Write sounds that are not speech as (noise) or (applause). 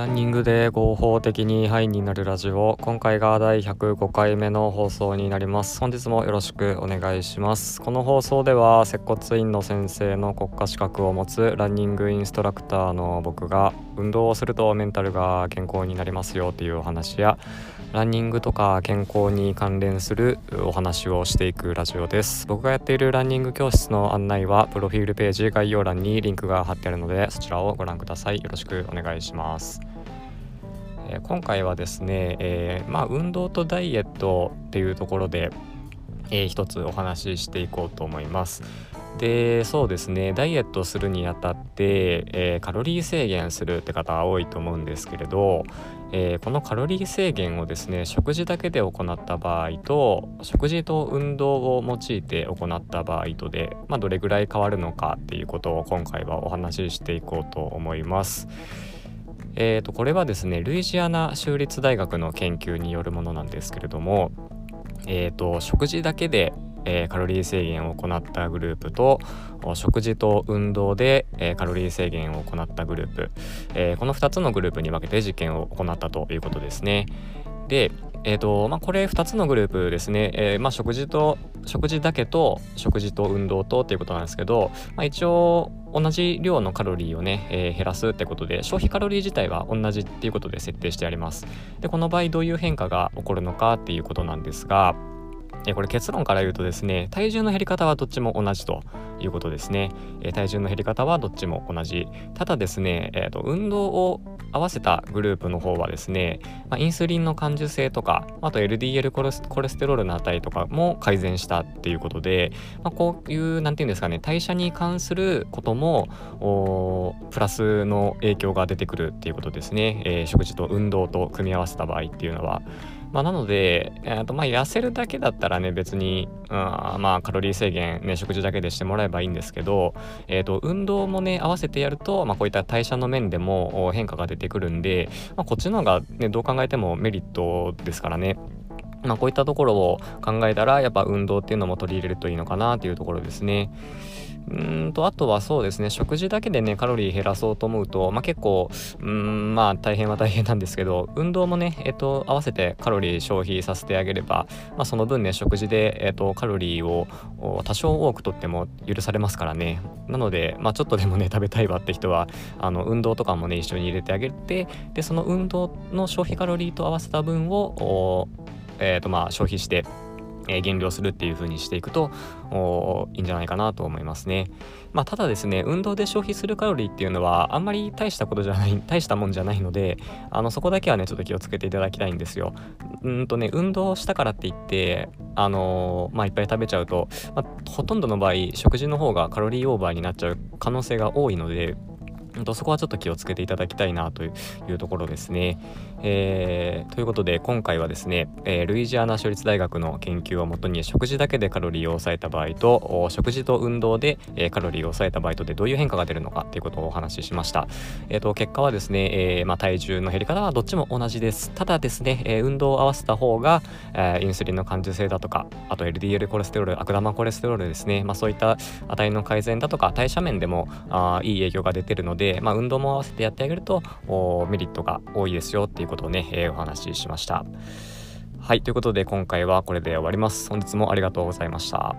ランニングで合法的にハイになるラジオ。今回が第105回目の放送になります。本日もよろしくお願いします。この放送では接骨院の先生の国家資格を持つランニングインストラクターの僕が運動をするとメンタルが健康になりますよというお話やランニングとか健康に関連するお話をしていくラジオです。僕がやっているランニング教室の案内はプロフィールページ概要欄にリンクが貼ってあるのでそちらをご覧ください。よろしくお願いします。え今回はですね、えー、まあ、運動とダイエットっていうところで、えー、一つお話ししていこうと思います。でそうですねダイエットするにあたって、えー、カロリー制限するって方多いと思うんですけれど、えー、このカロリー制限をですね食事だけで行った場合と食事と運動を用いて行った場合とで、まあ、どれぐらい変わるのかっていうことを今回はお話ししていこうと思います。えーと、これはですねルイジアナ州立大学の研究によるものなんですけれども、えーと、食事だけで、えー、カロリー制限を行ったグループと食事と運動で、えー、カロリー制限を行ったグループ、えー、この2つのグループに分けて実験を行ったということですね。で、えーとまあ、これ2つのグループですね、えーまあ、食事と食事だけと食事と運動とっていうことなんですけど、まあ、一応同じ量のカロリーをね、えー、減らすってことで消費カロリー自体は同じっていうことで設定してあります。でこの場合どういう変化が起こるのかっていうことなんですがえこれ結論から言うとですね体重の減り方はどっちも同じということですね、え体重の減り方はどっちも同じ。ただですね、えーと、運動を合わせたグループの方はですね、まあ、インスリンの感受性とかあと LDL コレステロールの値とかも改善したっていうことで、まあ、こういう何て言うんですかね代謝に関することもプラスの影響が出てくるっていうことですね、えー、食事と運動と組み合わせた場合っていうのは。まあ、なので、えーとまあ、痩せるだけだったらね別に、うん、まあカロリー制限、ね、食事だけでしてもらえばいいんですけど、えーと、運動もね合わせてやると、まあ、こういった代謝の面でも変化が出てくるんで、まあ、こっちの方が、ね、どう考えてもメリットですからね。まあ、こういったところを考えたらやっぱ運動っていうのも取り入れるといいのかなというところですね。うんとあとはそうですね食事だけでねカロリー減らそうと思うと、まあ、結構うんまあ大変は大変なんですけど運動もね、えっと、合わせてカロリー消費させてあげれば、まあ、その分ね食事で、えっと、カロリーを多少多くとっても許されますからねなので、まあ、ちょっとでもね (laughs) 食べたいわって人はあの運動とかもね一緒に入れてあげてでその運動の消費カロリーと合わせた分をえーとまあ、消費してえ減量するっていう風にしていくといいんじゃないかなと思いますね。まあ、ただですね運動で消費するカロリーっていうのはあんまり大したことじゃない (laughs) 大したもんじゃないのであのそこだけはねちょっと気をつけていただきたいんですよ。うんとね運動したからって言ってあのー、まあいっぱい食べちゃうと、まあ、ほとんどの場合食事の方がカロリーオーバーになっちゃう可能性が多いのでそこはちょっと気をつけていただきたいなというところですね。えー、ということで今回はですね、えー、ルイジアナ州立大学の研究をもとに食事だけでカロリーを抑えた場合と食事と運動で、えー、カロリーを抑えた場合とでどういう変化が出るのかということをお話ししました。えーと、結果はですね、えーまあ、体重の減り方はどっちも同じです。ただですね、えー、運動を合わせた方が、えー、インスリンの感受性だとかあと LDL コレステロール悪玉コレステロールですね、まあ、そういった値の改善だとか代謝面でもあいい影響が出てるのでで、まあ、運動も合わせてやってあげるとメリットが多いですよっていうことをね、えー、お話ししました。はい、ということで今回はこれで終わります。本日もありがとうございました。